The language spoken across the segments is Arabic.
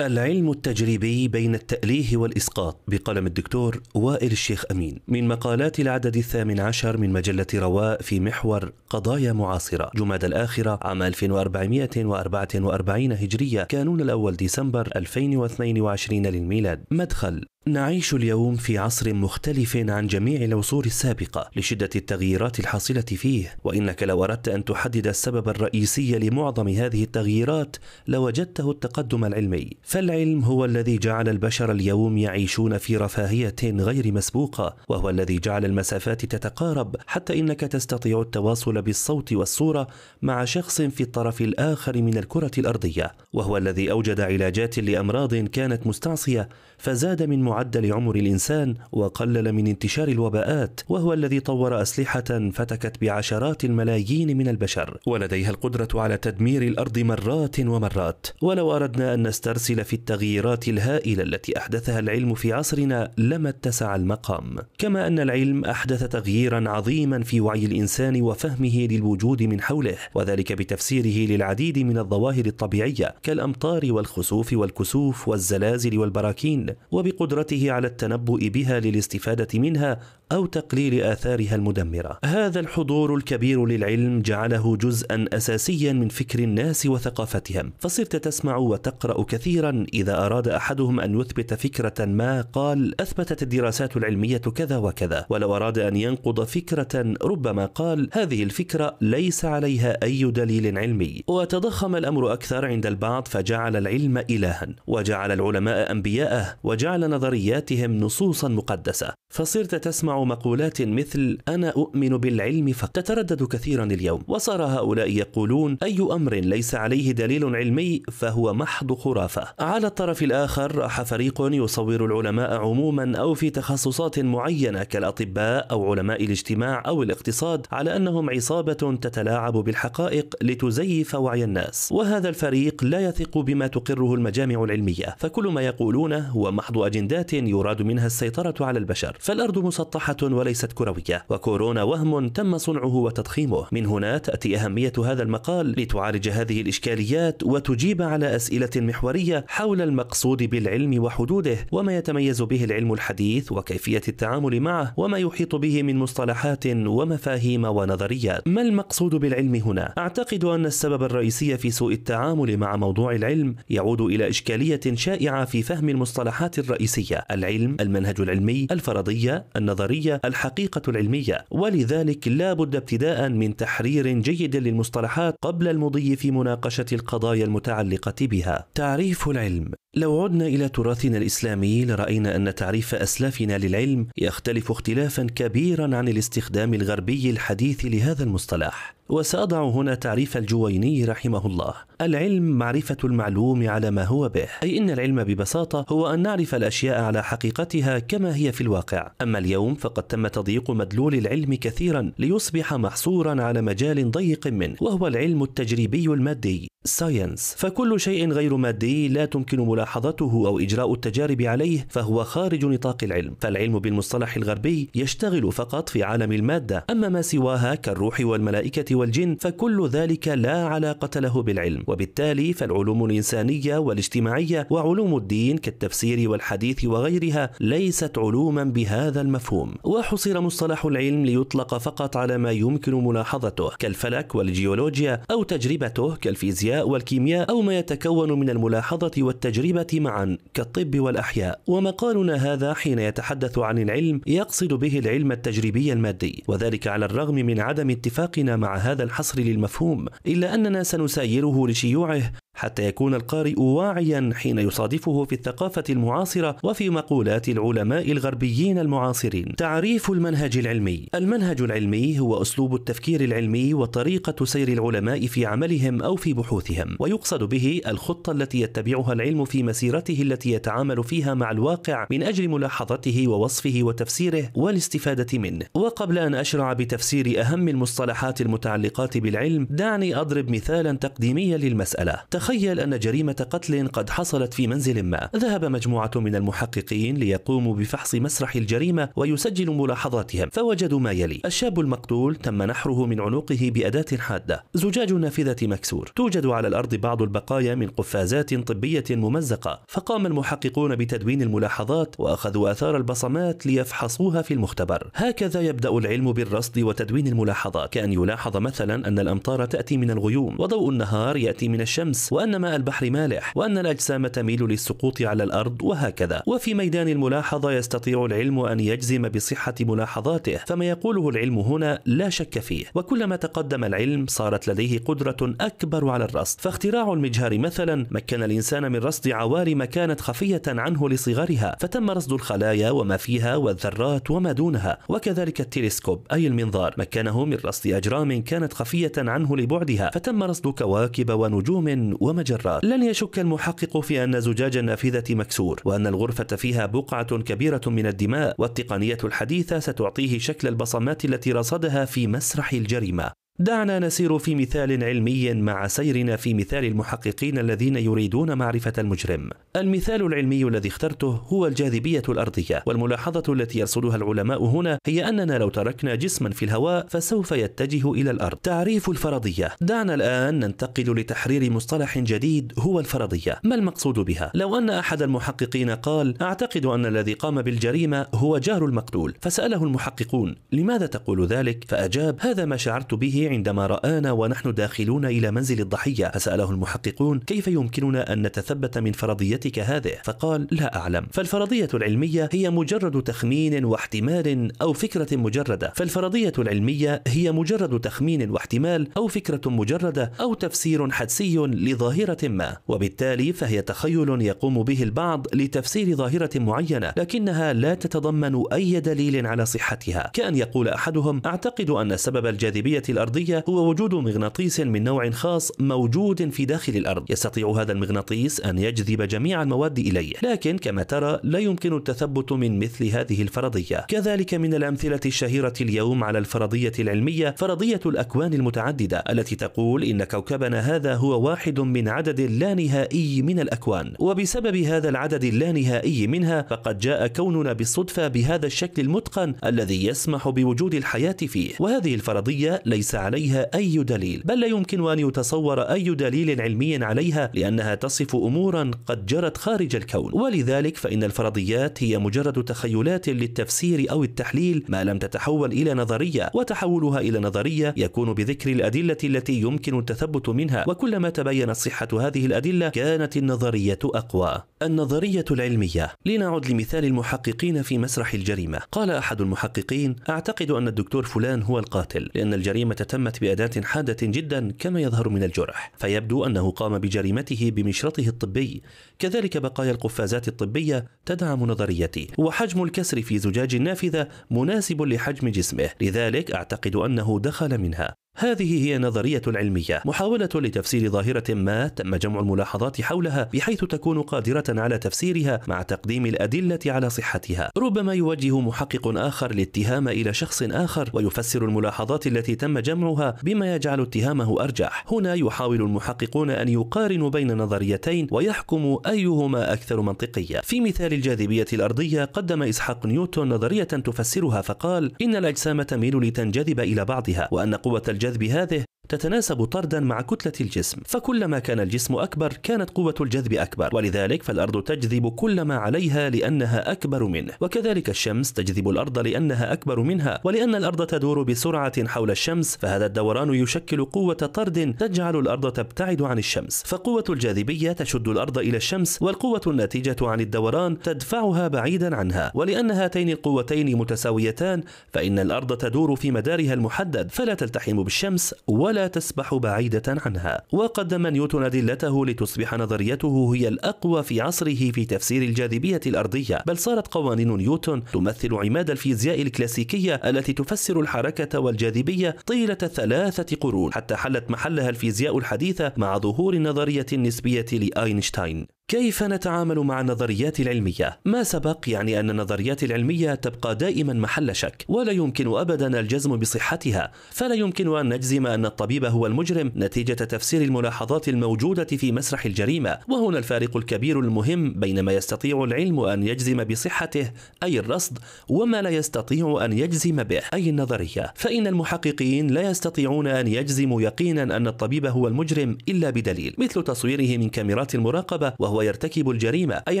العلم التجريبي بين التأليه والإسقاط بقلم الدكتور وائل الشيخ أمين. من مقالات العدد الثامن عشر من مجلة رواء في محور قضايا معاصرة. جماد الآخرة عام 1444 هجرية كانون الأول ديسمبر 2022 للميلاد. مدخل نعيش اليوم في عصر مختلف عن جميع العصور السابقة لشدة التغييرات الحاصلة فيه، وإنك لو أردت أن تحدد السبب الرئيسي لمعظم هذه التغييرات لوجدته التقدم العلمي، فالعلم هو الذي جعل البشر اليوم يعيشون في رفاهية غير مسبوقة، وهو الذي جعل المسافات تتقارب حتى إنك تستطيع التواصل بالصوت والصورة مع شخص في الطرف الآخر من الكرة الأرضية، وهو الذي أوجد علاجات لأمراض كانت مستعصية فزاد من معدل عمر الإنسان وقلل من انتشار الوباءات وهو الذي طور أسلحة فتكت بعشرات الملايين من البشر ولديها القدرة على تدمير الأرض مرات ومرات. ولو أردنا أن نسترسل في التغييرات الهائلة التي أحدثها العلم في عصرنا لما اتسع المقام. كما أن العلم أحدث تغييرا عظيما في وعي الإنسان وفهمه للوجود من حوله وذلك بتفسيره للعديد من الظواهر الطبيعية كالأمطار والخسوف والكسوف والزلازل والبراكين وبقدرته قدرته على التنبؤ بها للاستفادة منها أو تقليل آثارها المدمرة. هذا الحضور الكبير للعلم جعله جزءا اساسيا من فكر الناس وثقافتهم، فصرت تسمع وتقرأ كثيرا. إذا أراد أحدهم أن يثبت فكرة ما قال أثبتت الدراسات العلمية كذا وكذا، ولو أراد أن ينقض فكرة ربما قال هذه الفكرة ليس عليها أي دليل علمي، وتضخم الأمر أكثر عند البعض فجعل العلم الها، وجعل العلماء أنبياءه، وجعل نظرية نظرياتهم نصوصا مقدسة فصرت تسمع مقولات مثل أنا أؤمن بالعلم فتتردد كثيرا اليوم وصار هؤلاء يقولون أي أمر ليس عليه دليل علمي فهو محض خرافة. على الطرف الآخر راح فريق يصور العلماء عموما أو في تخصصات معينة كالأطباء أو علماء الاجتماع أو الاقتصاد على أنهم عصابة تتلاعب بالحقائق لتزيف وعي الناس. وهذا الفريق لا يثق بما تقره المجامع العلمية فكل ما يقولونه هو محض اجندات يراد منها السيطرة على البشر فالأرض مسطحة وليست كروية وكورونا وهم تم صنعه وتضخيمه. من هنا تأتي أهمية هذا المقال لتعالج هذه الإشكاليات وتجيب على أسئلة محورية حول المقصود بالعلم وحدوده وما يتميز به العلم الحديث وكيفية التعامل معه وما يحيط به من مصطلحات ومفاهيم ونظريات. ما المقصود بالعلم هنا؟ أعتقد أن السبب الرئيسي في سوء التعامل مع موضوع العلم يعود إلى إشكالية شائعة في فهم المصطلحات الرئيسية. العلم المنهج العلمي الفرضية النظرية الحقيقة العلمية. ولذلك لا بد ابتداء من تحرير جيد للمصطلحات قبل المضي في مناقشة القضايا المتعلقة بها. تعريف العلم. لو عدنا إلى تراثنا الإسلامي لرأينا أن تعريف أسلافنا للعلم يختلف اختلافا كبيرا عن الاستخدام الغربي الحديث لهذا المصطلح. وسأضع هنا تعريف الجويني رحمه الله. العلم معرفة المعلوم على ما هو به. أي إن العلم ببساطة هو أن نعرف الأشياء على حقيقتها كما هي في الواقع. أما اليوم فقد تم تضييق مدلول العلم كثيرا ليصبح محصورا على مجال ضيق منه وهو العلم التجريبي المادي. ساينس فكل شيء غير مادي لا تمكن ملاحظته أو إجراء التجارب عليه فهو خارج نطاق العلم. فالعلم بالمصطلح الغربي يشتغل فقط في عالم المادة. أما ما سواها كالروح والملائكة والجن فكل ذلك لا علاقة له بالعلم. وبالتالي فالعلوم الإنسانية والاجتماعية وعلوم الدين كالتفسير والحديث وغيرها ليست علوما بهذا المفهوم. وحصر مصطلح العلم ليطلق فقط على ما يمكن ملاحظته كالفلك والجيولوجيا أو تجربته كالفيزياء والكيمياء أو ما يتكون من الملاحظة والتجربة معا كالطب والأحياء. ومقالنا هذا حين يتحدث عن العلم يقصد به العلم التجريبي المادي. وذلك على الرغم من عدم اتفاقنا مع هذا الحصر للمفهوم إلا أننا سنسايره لشيوعه حتى يكون القارئ واعيا حين يصادفه في الثقافة المعاصرة وفي مقولات العلماء الغربيين المعاصرين. تعريف المنهج العلمي: المنهج العلمي هو أسلوب التفكير العلمي وطريقة سير العلماء في عملهم أو في بحوثهم، ويقصد به الخطة التي يتبعها العلم في مسيرته التي يتعامل فيها مع الواقع من أجل ملاحظته ووصفه وتفسيره والاستفادة منه. وقبل أن أشرع بتفسير أهم المصطلحات المتعلقات بالعلم، دعني أضرب مثالا تقديميا للمسألة. تخيل أن جريمة قتل قد حصلت في منزل ما. ذهب مجموعة من المحققين ليقوموا بفحص مسرح الجريمة ويسجلوا ملاحظاتهم فوجدوا ما يلي. الشاب المقتول تم نحره من عنقه بأداة حادة. زجاج النافذة مكسور. توجد على الأرض بعض البقايا من قفازات طبية ممزقة. فقام المحققون بتدوين الملاحظات وأخذوا آثار البصمات ليفحصوها في المختبر. هكذا يبدأ العلم بالرصد وتدوين الملاحظات. كأن يلاحظ مثلا أن الأمطار تأتي من الغيوم وضوء النهار يأتي من الشمس وأن ماء البحر مالح وأن الأجسام تميل للسقوط على الأرض وهكذا. وفي ميدان الملاحظة يستطيع العلم أن يجزم بصحة ملاحظاته فما يقوله العلم هنا لا شك فيه. وكلما تقدم العلم صارت لديه قدرة أكبر على الرصد. فاختراع المجهر مثلا مكن الإنسان من رصد عوالم كانت خفية عنه لصغرها فتم رصد الخلايا وما فيها والذرات وما دونها. وكذلك التلسكوب أي المنظار مكنه من رصد أجرام كانت خفية عنه لبعدها فتم رصد كواكب ونجوم ومجرات. لن يشك المحقق في أن زجاج النافذة مكسور وأن الغرفة فيها بقعة كبيرة من الدماء والتقنية الحديثة ستعطيه شكل البصمات التي رصدها في مسرح الجريمة. دعنا نسير في مثال علمي مع سيرنا في مثال المحققين الذين يريدون معرفة المجرم. المثال العلمي الذي اخترته هو الجاذبية الأرضية، والملاحظة التي يرصدها العلماء هنا هي أننا لو تركنا جسما في الهواء فسوف يتجه إلى الأرض. تعريف الفرضية. دعنا الآن ننتقل لتحرير مصطلح جديد هو الفرضية. ما المقصود بها؟ لو أن أحد المحققين قال: أعتقد أن الذي قام بالجريمة هو جار المقتول، فسأله المحققون: لماذا تقول ذلك؟ فأجاب: هذا ما شعرت به عندما رآنا ونحن داخلون إلى منزل الضحية فسأله المحققون كيف يمكننا أن نتثبت من فرضيتك هذه؟ فقال لا أعلم. فالفرضية العلمية هي مجرد تخمين واحتمال أو فكرة مجردة. فالفرضية العلمية هي مجرد تخمين واحتمال أو فكرة مجردة أو تفسير حدسي لظاهرة ما. وبالتالي فهي تخيل يقوم به البعض لتفسير ظاهرة معينة لكنها لا تتضمن أي دليل على صحتها. كأن يقول أحدهم أعتقد أن سبب الجاذبية الأرضية الأرضية هو وجود مغناطيس من نوع خاص موجود في داخل الأرض. يستطيع هذا المغناطيس أن يجذب جميع المواد إليه لكن كما ترى لا يمكن التثبت من مثل هذه الفرضية. كذلك من الأمثلة الشهيرة اليوم على الفرضية العلمية فرضية الأكوان المتعددة التي تقول إن كوكبنا هذا هو واحد من عدد لا نهائي من الأكوان. وبسبب هذا العدد اللانهائي منها فقد جاء كوننا بالصدفة بهذا الشكل المتقن الذي يسمح بوجود الحياة فيه. وهذه الفرضية ليس عليها أي دليل. بل لا يمكن أن يتصور أي دليل علمي عليها لأنها تصف أمورا قد جرت خارج الكون. ولذلك فإن الفرضيات هي مجرد تخيلات للتفسير أو التحليل ما لم تتحول إلى نظرية وتحولها إلى نظرية يكون بذكر الأدلة التي يمكن التثبت منها. وكلما تبينت صحة هذه الأدلة كانت النظرية أقوى. النظرية العلمية. لنعد لمثال المحققين في مسرح الجريمة. قال أحد المحققين أعتقد أن الدكتور فلان هو القاتل لأن الجريمة تمت بأداة حادة جدا كما يظهر من الجرح فيبدو أنه قام بجريمته بمشرطه الطبي. كذلك بقايا القفازات الطبية تدعم نظريتي. وحجم الكسر في زجاج النافذة مناسب لحجم جسمه لذلك أعتقد أنه دخل منها. هذه هي نظرية علمية محاولة لتفسير ظاهرة ما تم جمع الملاحظات حولها بحيث تكون قادرة على تفسيرها مع تقديم الأدلة على صحتها. ربما يوجه محقق آخر الاتهام إلى شخص آخر ويفسر الملاحظات التي تم جمعها بما يجعل اتهامه أرجح. هنا يحاول المحققون أن يقارنوا بين نظريتين ويحكموا أيهما أكثر منطقية. في مثال الجاذبية الأرضية قدم إسحاق نيوتن نظرية تفسرها فقال إن الأجسام تميل لتنجذب إلى بعضها وأن قوة الجاذبية الجذب هذه تتناسب طردا مع كتلة الجسم فكلما كان الجسم أكبر كانت قوة الجذب أكبر ولذلك فالأرض تجذب كل ما عليها لأنها أكبر منه وكذلك الشمس تجذب الأرض لأنها أكبر منها ولأن الأرض تدور بسرعة حول الشمس فهذا الدوران يشكل قوة طرد تجعل الأرض تبتعد عن الشمس فقوة الجاذبية تشد الأرض إلى الشمس والقوة الناتجة عن الدوران تدفعها بعيدا عنها ولأن هاتين القوتين متساويتان فإن الأرض تدور في مدارها المحدد فلا تلتحم بالشمس ولا ولا تسبح بعيدة عنها. وقدم نيوتن أدلته لتصبح نظريته هي الأقوى في عصره في تفسير الجاذبية الأرضية. بل صارت قوانين نيوتن تمثل عماد الفيزياء الكلاسيكية التي تفسر الحركة والجاذبية طيلة ثلاثة قرون حتى حلت محلها الفيزياء الحديثة مع ظهور النظرية النسبية لأينشتاين. كيف نتعامل مع النظريات العلمية؟ ما سبق يعني أن النظريات العلمية تبقى دائما محل شك ولا يمكن أبدا الجزم بصحتها. فلا يمكن أن نجزم أن الطبيب هو المجرم نتيجة تفسير الملاحظات الموجودة في مسرح الجريمة. وهنا الفارق الكبير المهم بين ما يستطيع العلم أن يجزم بصحته أي الرصد وما لا يستطيع أن يجزم به أي النظرية. فإن المحققين لا يستطيعون أن يجزموا يقينا أن الطبيب هو المجرم إلا بدليل مثل تصويره من كاميرات المراقبة وهو وهو يرتكب الجريمة أي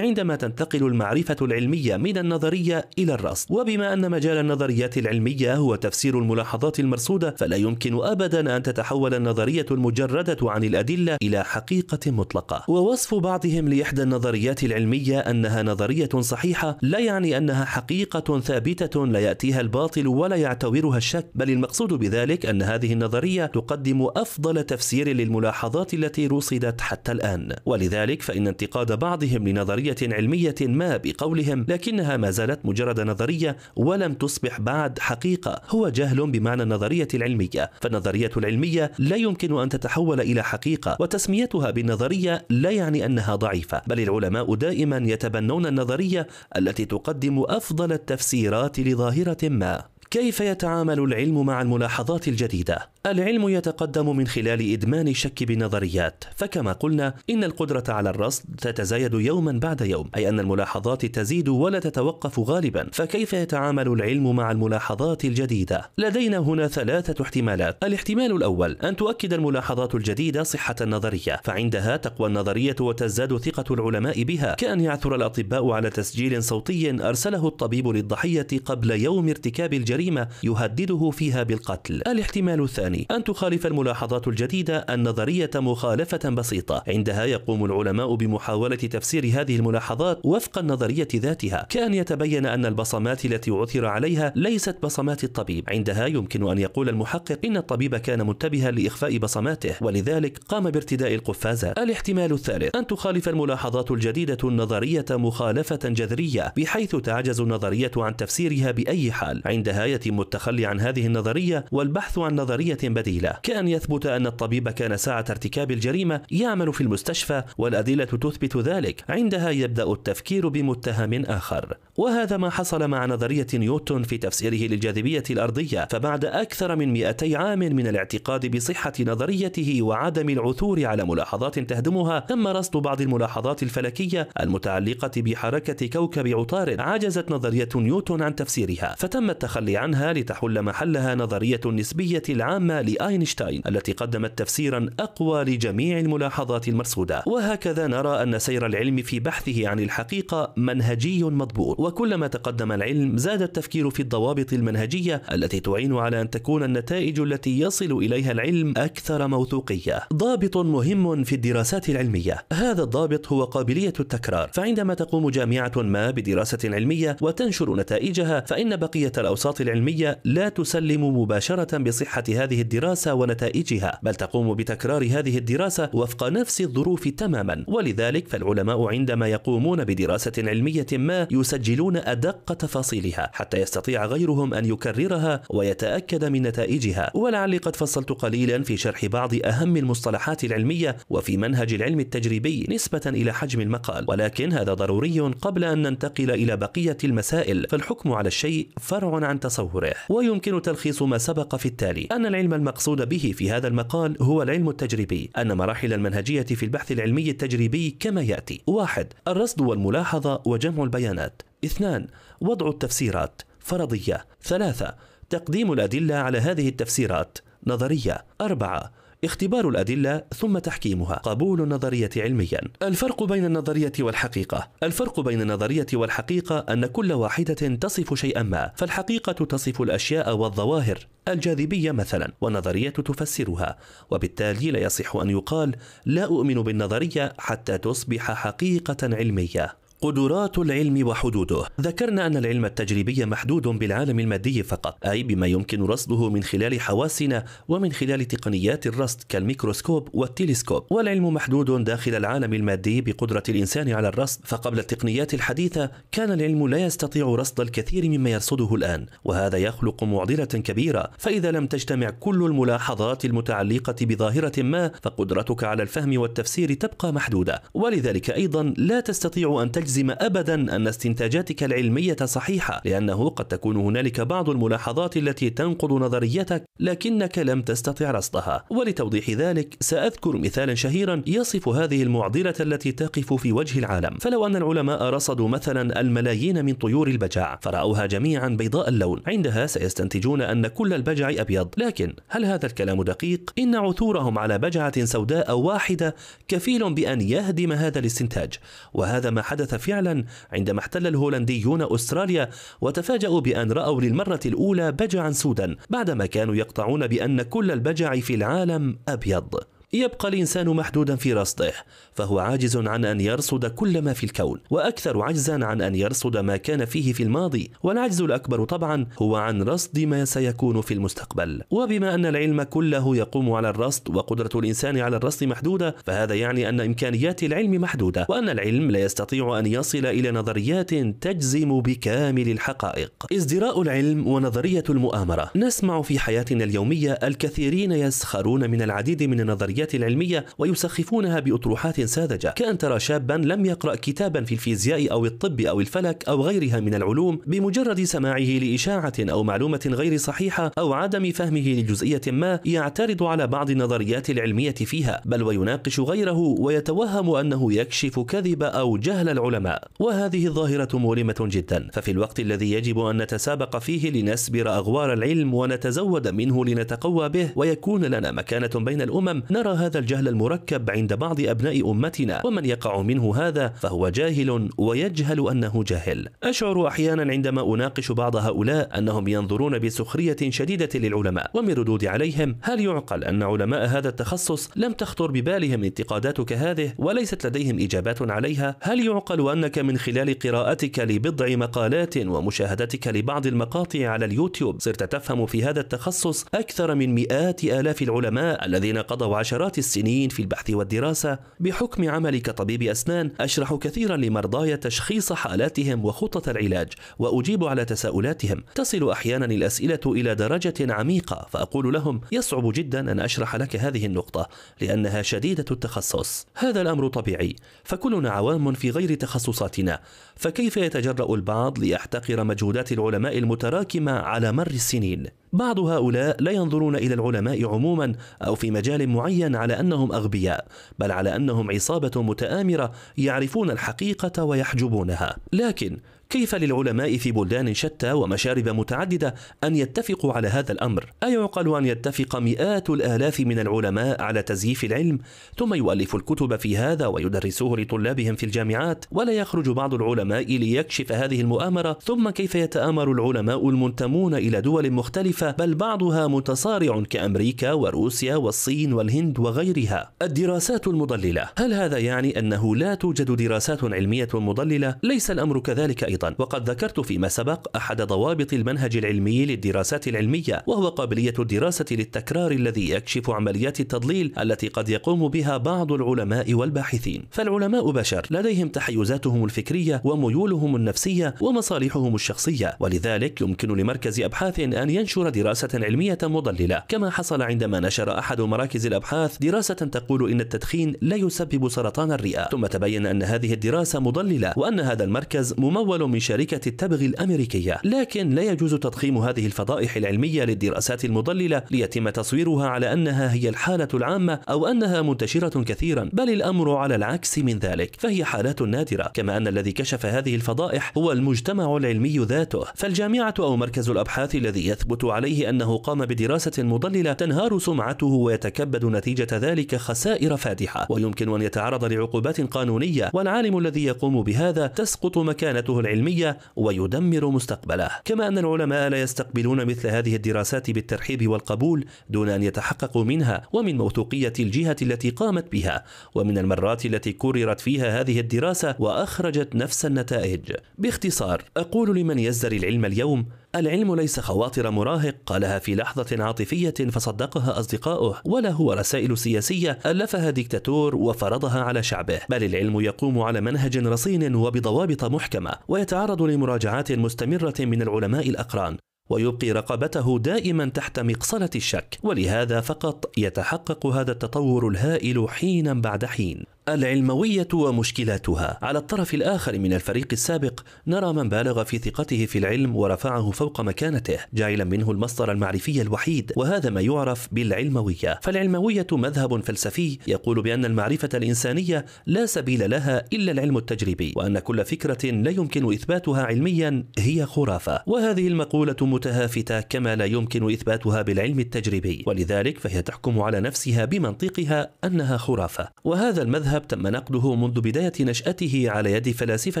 عندما تنتقل المعرفة العلمية من النظرية إلى الرصد وبما أن مجال النظريات العلمية هو تفسير الملاحظات المرصودة فلا يمكن أبدا أن تتحول النظرية المجردة عن الأدلة إلى حقيقة مطلقة. ووصف بعضهم لإحدى النظريات العلمية أنها نظرية صحيحة لا يعني أنها حقيقة ثابتة لا يأتيها الباطل ولا يعتبرها الشك بل المقصود بذلك أن هذه النظرية تقدم أفضل تفسير للملاحظات التي رصدت حتى الآن. ولذلك فإن انتقال انتقاد بعضهم لنظرية علمية ما بقولهم لكنها ما زالت مجرد نظرية ولم تصبح بعد حقيقة. هو جهل بمعنى النظرية العلمية. فالنظرية العلمية لا يمكن أن تتحول إلى حقيقة وتسميتها بالنظرية لا يعني أنها ضعيفة. بل العلماء دائما يتبنون النظرية التي تقدم أفضل التفسيرات لظاهرة ما. كيف يتعامل العلم مع الملاحظات الجديدة؟ العلم يتقدم من خلال إدمان الشك بالنظريات فكما قلنا إن القدرة على الرصد تتزايد يوما بعد يوم أي أن الملاحظات تزيد ولا تتوقف غالبا فكيف يتعامل العلم مع الملاحظات الجديدة؟ لدينا هنا ثلاثة احتمالات الاحتمال الأول أن تؤكد الملاحظات الجديدة صحة النظرية فعندها تقوى النظرية وتزداد ثقة العلماء بها كأن يعثر الأطباء على تسجيل صوتي أرسله الطبيب للضحية قبل يوم ارتكاب الجريمة يهدده فيها بالقتل. الاحتمال الثاني الثاني أن تخالف الملاحظات الجديدة النظرية مخالفة بسيطة. عندها يقوم العلماء بمحاولة تفسير هذه الملاحظات وفق النظرية ذاتها. كأن يتبين أن البصمات التي عثر عليها ليست بصمات الطبيب. عندها يمكن أن يقول المحقق إن الطبيب كان منتبها لإخفاء بصماته ولذلك قام بارتداء القفازات الاحتمال الثالث أن تخالف الملاحظات الجديدة النظرية مخالفة جذرية بحيث تعجز النظرية عن تفسيرها بأي حال. عندها يتم التخلي عن هذه النظرية والبحث عن نظرية بديلة. كأن يثبت أن الطبيب كان ساعة ارتكاب الجريمة يعمل في المستشفى والأدلة تثبت ذلك. عندها يبدأ التفكير بمتهم آخر. وهذا ما حصل مع نظرية نيوتن في تفسيره للجاذبية الأرضية. فبعد أكثر من 200 عام من الاعتقاد بصحة نظريته وعدم العثور على ملاحظات تهدمها تم رصد بعض الملاحظات الفلكية المتعلقة بحركة كوكب عطارد. عجزت نظرية نيوتن عن تفسيرها. فتم التخلي عنها لتحل محلها نظرية النسبية العامة لأينشتاين التي قدمت تفسيرا أقوى لجميع الملاحظات المرصودة. وهكذا نرى أن سير العلم في بحثه عن الحقيقة منهجي مضبوط. وكلما تقدم العلم زاد التفكير في الضوابط المنهجية التي تعين على أن تكون النتائج التي يصل إليها العلم أكثر موثوقية. ضابط مهم في الدراسات العلمية. هذا الضابط هو قابلية التكرار. فعندما تقوم جامعة ما بدراسة علمية وتنشر نتائجها فإن بقية الأوساط العلمية لا تسلم مباشرة بصحة هذه الدراسة ونتائجها بل تقوم بتكرار هذه الدراسة وفق نفس الظروف تماما. ولذلك فالعلماء عندما يقومون بدراسة علمية ما يسجلون أدق تفاصيلها حتى يستطيع غيرهم أن يكررها ويتأكد من نتائجها. ولعلي قد فصلت قليلا في شرح بعض أهم المصطلحات العلمية وفي منهج العلم التجريبي نسبة إلى حجم المقال. ولكن هذا ضروري قبل أن ننتقل إلى بقية المسائل. فالحكم على الشيء فرع عن تصوره ويمكن تلخيص ما سبق في التالي. أن العلم المقصود به في هذا المقال هو العلم التجريبي. أن مراحل المنهجية في البحث العلمي التجريبي كما يأتي. واحد الرصد والملاحظة وجمع البيانات. اثنان وضع التفسيرات. فرضية. ثلاثة تقديم الأدلة على هذه التفسيرات. نظرية. أربعة اختبار الأدلة ثم تحكيمها. قبول النظرية علميا. الفرق بين النظرية والحقيقة. الفرق بين النظرية والحقيقة أن كل واحدة تصف شيئا ما فالحقيقة تصف الأشياء والظواهر الجاذبية مثلا والنظرية تفسرها. وبالتالي لا يصح أن يقال لا أؤمن بالنظرية حتى تصبح حقيقة علمية. قدرات العلم وحدوده. ذكرنا أن العلم التجريبي محدود بالعالم المادي فقط أي بما يمكن رصده من خلال حواسنا ومن خلال تقنيات الرصد كالميكروسكوب والتلسكوب. والعلم محدود داخل العالم المادي بقدرة الإنسان على الرصد. فقبل التقنيات الحديثة كان العلم لا يستطيع رصد الكثير مما يرصده الآن وهذا يخلق معضلة كبيرة. فإذا لم تجتمع كل الملاحظات المتعلقة بظاهرة ما فقدرتك على الفهم والتفسير تبقى محدودة. ولذلك أيضا لا تستطيع أن تجزم تجزم ابدا أن استنتاجاتك العلمية صحيحة لأنه قد تكون هنالك بعض الملاحظات التي تنقض نظريتك لكنك لم تستطع رصدها. ولتوضيح ذلك سأذكر مثالا شهيرا يصف هذه المعضلة التي تقف في وجه العالم. فلو أن العلماء رصدوا مثلا الملايين من طيور البجع فرأوها جميعا بيضاء اللون. عندها سيستنتجون أن كل البجع أبيض. لكن هل هذا الكلام دقيق؟ إن عثورهم على بجعة سوداء واحدة كفيل بأن يهدم هذا الاستنتاج. وهذا ما حدث فعلا عندما احتل الهولنديون أستراليا وتفاجأوا بأن رأوا للمرة الأولى بجعا سودا بعدما كانوا يقطعون بأن كل البجع في العالم أبيض. يبقى الإنسان محدودا في رصده فهو عاجز عن أن يرصد كل ما في الكون وأكثر عجزا عن أن يرصد ما كان فيه في الماضي والعجز الأكبر طبعا هو عن رصد ما سيكون في المستقبل. وبما أن العلم كله يقوم على الرصد وقدرة الإنسان على الرصد محدودة فهذا يعني أن إمكانيات العلم محدودة وأن العلم لا يستطيع أن يصل إلى نظريات تجزم بكامل الحقائق. ازدراء العلم ونظرية المؤامرة. نسمع في حياتنا اليومية الكثيرين يسخرون من العديد من النظريات النظريات العلمية ويسخفونها بأطروحات ساذجة. كأن ترى شابا لم يقرأ كتابا في الفيزياء أو الطب أو الفلك أو غيرها من العلوم بمجرد سماعه لإشاعة أو معلومة غير صحيحة أو عدم فهمه لجزئية ما يعترض على بعض النظريات العلمية فيها بل ويناقش غيره ويتوهم أنه يكشف كذب أو جهل العلماء. وهذه الظاهرة مؤلمة جدا. ففي الوقت الذي يجب أن نتسابق فيه لنسبر أغوار العلم ونتزود منه لنتقوى به ويكون لنا مكانة بين الأمم نرى هذا الجهل المركب عند بعض أبناء أمتنا ومن يقع منه هذا فهو جاهل ويجهل أنه جاهل. أشعر أحيانا عندما أناقش بعض هؤلاء أنهم ينظرون بسخرية شديدة للعلماء ومن ردودي عليهم هل يعقل أن علماء هذا التخصص لم تخطر ببالهم انتقادات كهذه وليست لديهم إجابات عليها؟ هل يعقل أنك من خلال قراءتك لبضع مقالات ومشاهدتك لبعض المقاطع على اليوتيوب صرت تفهم في هذا التخصص أكثر من مئات آلاف العلماء الذين قضوا عشرات عشرات السنين في البحث والدراسة بحكم عملي كطبيب أسنان أشرح كثيرا لمرضاي تشخيص حالاتهم وخطة العلاج وأجيب على تساؤلاتهم. تصل أحيانا الأسئلة إلى درجة عميقة فأقول لهم يصعب جدا أن أشرح لك هذه النقطة لأنها شديدة التخصص. هذا الأمر طبيعي فكلنا عوام في غير تخصصاتنا. فكيف يتجرأ البعض ليحتقر مجهودات العلماء المتراكمة على مر السنين؟ بعض هؤلاء لا ينظرون إلى العلماء عموما أو في مجال معين على أنهم أغبياء بل على أنهم عصابة متآمرة يعرفون الحقيقة ويحجبونها. لكن كيف للعلماء في بلدان شتى ومشارب متعددة أن يتفقوا على هذا الأمر؟ أيعقل أن يتفق مئات الآلاف من العلماء على تزييف العلم ثم يؤلفوا الكتب في هذا ويدرسوه لطلابهم في الجامعات ولا يخرج بعض العلماء ليكشف هذه المؤامرة ثم كيف يتآمر العلماء المنتمون إلى دول مختلفة بل بعضها متصارع كأمريكا وروسيا والصين والهند وغيرها الدراسات المضللة هل هذا يعني أنه لا توجد دراسات علمية مضللة؟ ليس الأمر كذلك أيضا وقد ذكرت فيما سبق أحد ضوابط المنهج العلمي للدراسات العلمية وهو قابلية الدراسة للتكرار الذي يكشف عمليات التضليل التي قد يقوم بها بعض العلماء والباحثين. فالعلماء بشر لديهم تحيزاتهم الفكرية وميولهم النفسية ومصالحهم الشخصية ولذلك يمكن لمركز أبحاث أن ينشر دراسة علمية مضللة. كما حصل عندما نشر أحد مراكز الأبحاث دراسة تقول إن التدخين لا يسبب سرطان الرئة. ثم تبين أن هذه الدراسة مضللة وأن هذا المركز ممول من شركة التبغ الأمريكية لكن لا يجوز تضخيم هذه الفضائح العلمية للدراسات المضللة ليتم تصويرها على أنها هي الحالة العامة أو أنها منتشرة كثيرا بل الأمر على العكس من ذلك فهي حالات نادرة كما أن الذي كشف هذه الفضائح هو المجتمع العلمي ذاته. فالجامعة أو مركز الأبحاث الذي يثبت عليه أنه قام بدراسة مضللة تنهار سمعته ويتكبد نتيجة ذلك خسائر فادحة. ويمكن أن يتعرض لعقوبات قانونية والعالم الذي يقوم بهذا تسقط مكانته العلمية. العلمية ويدمر مستقبله. كما أن العلماء لا يستقبلون مثل هذه الدراسات بالترحيب والقبول دون أن يتحققوا منها ومن موثوقية الجهة التي قامت بها ومن المرات التي كررت فيها هذه الدراسة وأخرجت نفس النتائج. باختصار أقول لمن يزدري العلم اليوم العلم ليس خواطر مراهق قالها في لحظة عاطفية فصدقها أصدقاؤه ولا هو رسائل سياسية ألفها ديكتاتور وفرضها على شعبه. بل العلم يقوم على منهج رصين وبضوابط محكمة ويتعرض لمراجعات مستمرة من العلماء الأقران ويبقي رقبته دائما تحت مقصلة الشك. ولهذا فقط يتحقق هذا التطور الهائل حينا بعد حين. العلموية ومشكلاتها. على الطرف الآخر من الفريق السابق نرى من بالغ في ثقته في العلم ورفعه فوق مكانته جاعلا منه المصدر المعرفي الوحيد وهذا ما يعرف بالعلموية. فالعلموية مذهب فلسفي يقول بأن المعرفة الإنسانية لا سبيل لها إلا العلم التجريبي وأن كل فكرة لا يمكن إثباتها علميا هي خرافة. وهذه المقولة متهافتة كما لا يمكن إثباتها بالعلم التجريبي ولذلك فهي تحكم على نفسها بمنطقها أنها خرافة. وهذا المذهب المذهب تم نقده منذ بداية نشأته على يد فلاسفة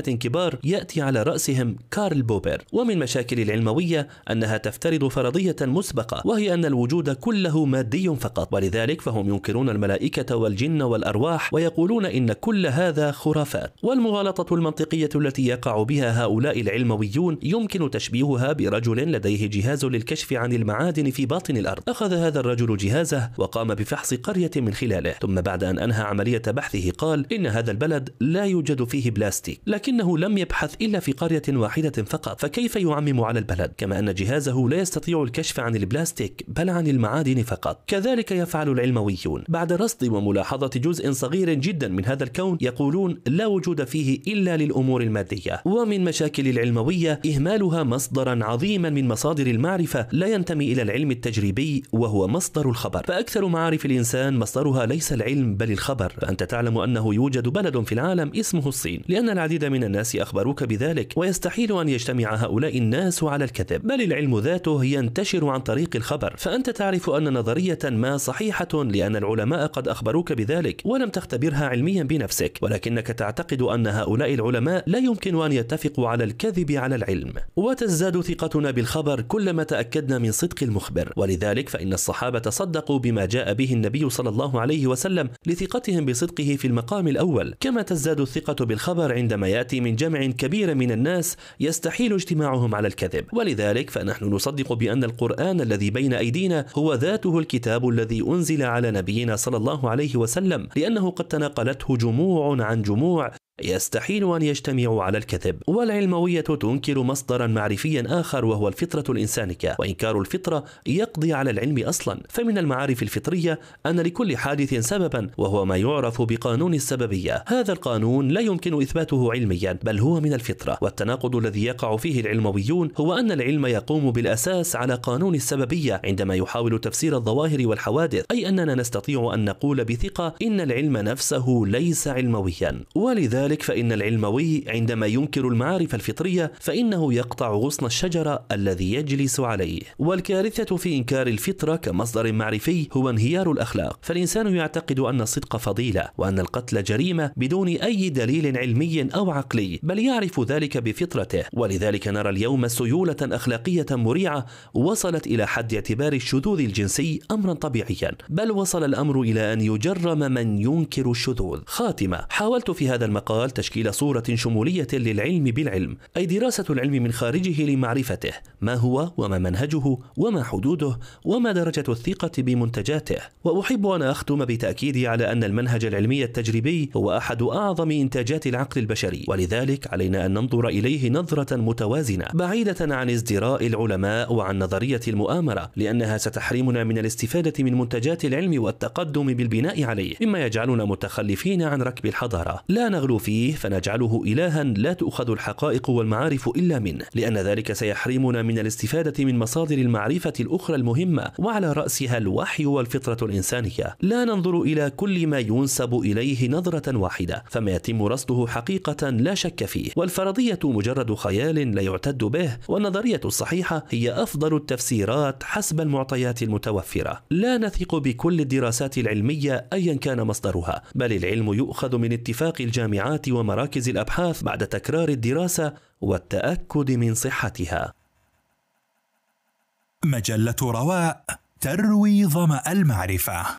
كبار يأتي على رأسهم كارل بوبر. ومن مشاكل العلموية أنها تفترض فرضية مسبقة وهي أن الوجود كله مادي فقط. ولذلك فهم ينكرون الملائكة والجن والأرواح ويقولون إن كل هذا خرافات. والمغالطة المنطقية التي يقع بها هؤلاء العلمويون يمكن تشبيهها برجل لديه جهاز للكشف عن المعادن في باطن الأرض. أخذ هذا الرجل جهازه وقام بفحص قرية من خلاله ثم بعد أن أنهى عملية بحثه قال إن هذا البلد لا يوجد فيه بلاستيك لكنه لم يبحث إلا في قرية واحدة فقط فكيف يعمم على البلد؟ كما أن جهازه لا يستطيع الكشف عن البلاستيك بل عن المعادن فقط. كذلك يفعل العلمويون بعد رصد وملاحظة جزء صغير جدا من هذا الكون يقولون لا وجود فيه إلا للأمور المادية. ومن مشاكل العلموية إهمالها مصدرا عظيما من مصادر المعرفة لا ينتمي إلى العلم التجريبي وهو مصدر الخبر. فأكثر معارف الإنسان مصدرها ليس العلم بل الخبر. فأنت تعلم أنه يوجد بلد في العالم اسمه الصين. لأن العديد من الناس أخبروك بذلك ويستحيل أن يجتمع هؤلاء الناس على الكذب بل العلم ذاته ينتشر عن طريق الخبر. فأنت تعرف أن نظرية ما صحيحة لأن العلماء قد أخبروك بذلك ولم تختبرها علميا بنفسك. ولكنك تعتقد أن هؤلاء العلماء لا يمكن أن يتفقوا على الكذب على العلم. وتزداد ثقتنا بالخبر كلما تأكدنا من صدق المخبر. ولذلك فإن الصحابة صدقوا بما جاء به النبي صلى الله عليه وسلم لثقتهم بصدقه في في المقام الأول. كما تزداد الثقة بالخبر عندما يأتي من جمع كبير من الناس يستحيل اجتماعهم على الكذب. ولذلك فنحن نصدق بأن القرآن الذي بين أيدينا هو ذاته الكتاب الذي أنزل على نبينا صلى الله عليه وسلم لأنه قد تناقلته جموع عن جموع يستحيل أن يجتمعوا على الكذب والعلموية تنكر مصدرا معرفيا آخر وهو الفطرة الإنسانية. وإنكار الفطرة يقضي على العلم أصلا. فمن المعارف الفطرية أن لكل حادث سببا وهو ما يعرف بقانون السببية. هذا القانون لا يمكن إثباته علميا بل هو من الفطرة. والتناقض الذي يقع فيه العلمويون هو أن العلم يقوم بالأساس على قانون السببية عندما يحاول تفسير الظواهر والحوادث. أي أننا نستطيع أن نقول بثقة إن العلم نفسه ليس علمويا. ولذلك ذلك فإن العلموي عندما ينكر المعارف الفطرية فإنه يقطع غصن الشجرة الذي يجلس عليه. والكارثة في إنكار الفطرة كمصدر معرفي هو انهيار الأخلاق. فالإنسان يعتقد أن الصدق فضيلة وأن القتل جريمة بدون أي دليل علمي أو عقلي بل يعرف ذلك بفطرته. ولذلك نرى اليوم سيولة أخلاقية مريعة وصلت إلى حد اعتبار الشذوذ الجنسي أمرا طبيعيا. بل وصل الأمر إلى أن يجرم من ينكر الشذوذ. خاتمة. حاولت في هذا المقال قال تشكيل صورة شمولية للعلم بالعلم أي دراسة العلم من خارجه لمعرفته ما هو وما منهجه وما حدوده وما درجة الثقة بمنتجاته. وأحب أن أختم بتأكيدي على أن المنهج العلمي التجريبي هو أحد أعظم إنتاجات العقل البشري ولذلك علينا أن ننظر إليه نظرة متوازنة بعيدة عن ازدراء العلماء وعن نظرية المؤامرة لأنها ستحرمنا من الاستفادة من منتجات العلم والتقدم بالبناء عليه مما يجعلنا متخلفين عن ركب الحضارة. لا نغلو فيه فنجعله إلها لا تؤخذ الحقائق والمعارف إلا منه لأن ذلك سيحرمنا من الاستفادة من مصادر المعرفة الأخرى المهمة وعلى رأسها الوحي والفطرة الإنسانية. لا ننظر إلى كل ما ينسب إليه نظرة واحدة فما يتم رصده حقيقة لا شك فيه. والفرضية مجرد خيال لا يعتد به والنظرية الصحيحة هي أفضل التفسيرات حسب المعطيات المتوفرة. لا نثق بكل الدراسات العلمية أيا كان مصدرها بل العلم يؤخذ من اتفاق الجامعات الجامعات ومراكز الأبحاث بعد تكرار الدراسة والتأكد من صحتها. مجلة رواء تروي ظما المعرفة.